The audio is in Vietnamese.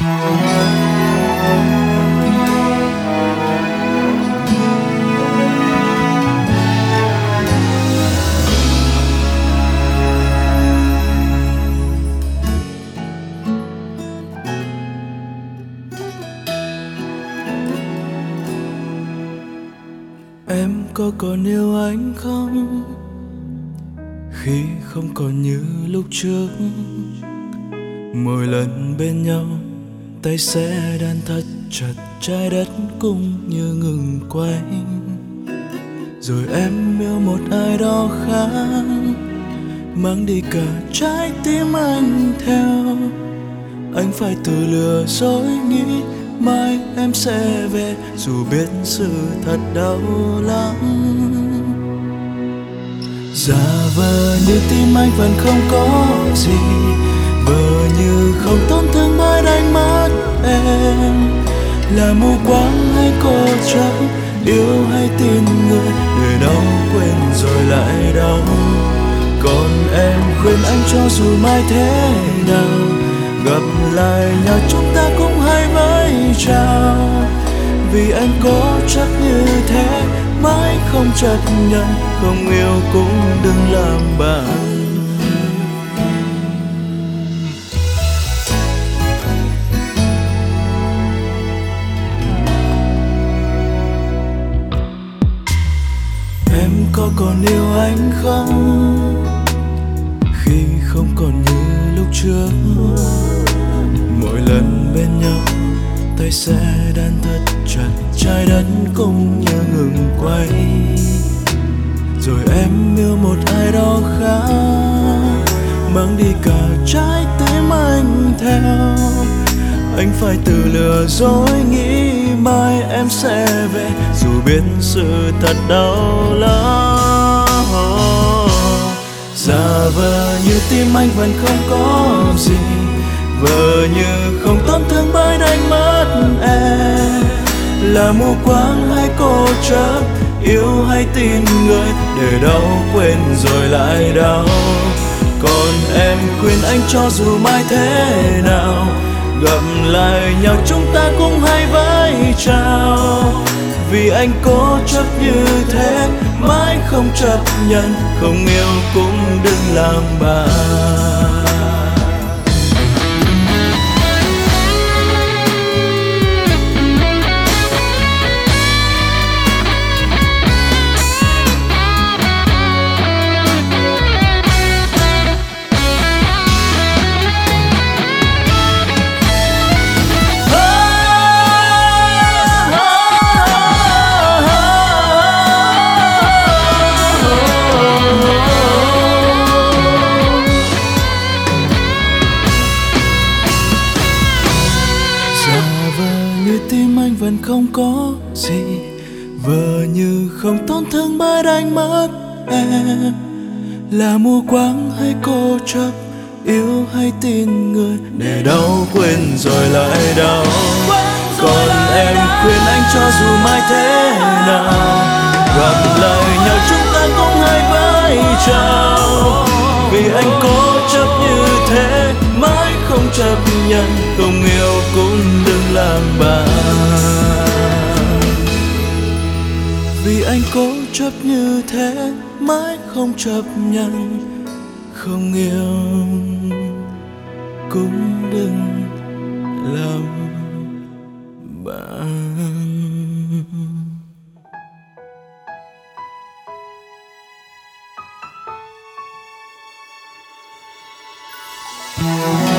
em có còn yêu anh không? Khi không còn như lúc trước, mỗi lần bên nhau tay sẽ đan thật chặt trái đất cũng như ngừng quay. Rồi em yêu một ai đó khác, mang đi cả trái tim anh theo. Anh phải tự lừa dối nghĩ mai em sẽ về, dù biết sự thật đau lắm. Giả vờ như tim anh vẫn không có gì, vờ như không tổn thương em là mù quáng hay cô chấp yêu hay tin người người đâu quên rồi lại đau. Còn em khuyên anh cho dù mai thế nào, gặp lại nhau chúng ta cũng hay với chào. Vì anh cố chấp như thế, mãi không chấp nhận, không yêu cũng đừng làm bạn. Có còn yêu anh không? Khi không còn như lúc trước, mỗi lần bên nhau, tay sẽ đan thật chặt, trái đất cũng như ngừng quay. Rồi em yêu một ai đó khác, mang đi cả trái tim anh theo. Anh phải tự lừa dối nghĩ mai em sẽ về, dù biết sự thật đau lắm giả vờ như tim anh vẫn không có gì, vờ như không tổn thương bởi đánh mất em. Là mù quáng hay cô chấp yêu hay tin người, để đau quên rồi lại đau. Còn em khuyên anh cho dù mai thế nào, gặp lại nhau chúng ta cũng hay với trao vì anh cố chấp như thế, mãi không chấp nhận. Không yêu cũng đừng làm bạn. Gần không có gì, vờ như không tổn thương bởi đánh mất em. Là mù quáng hay cô chấp, yêu hay tin người. Để đau quên rồi lại đau. Còn em khuyên anh cho dù mai thế nào. Gặp lại nhau chúng ta cũng hay vai chào. Vì anh cố chấp như thế, mãi không chấp nhận. Không yêu anh cố chấp như thế, mãi không chấp nhận, không yêu, cũng đừng làm bạn. Thank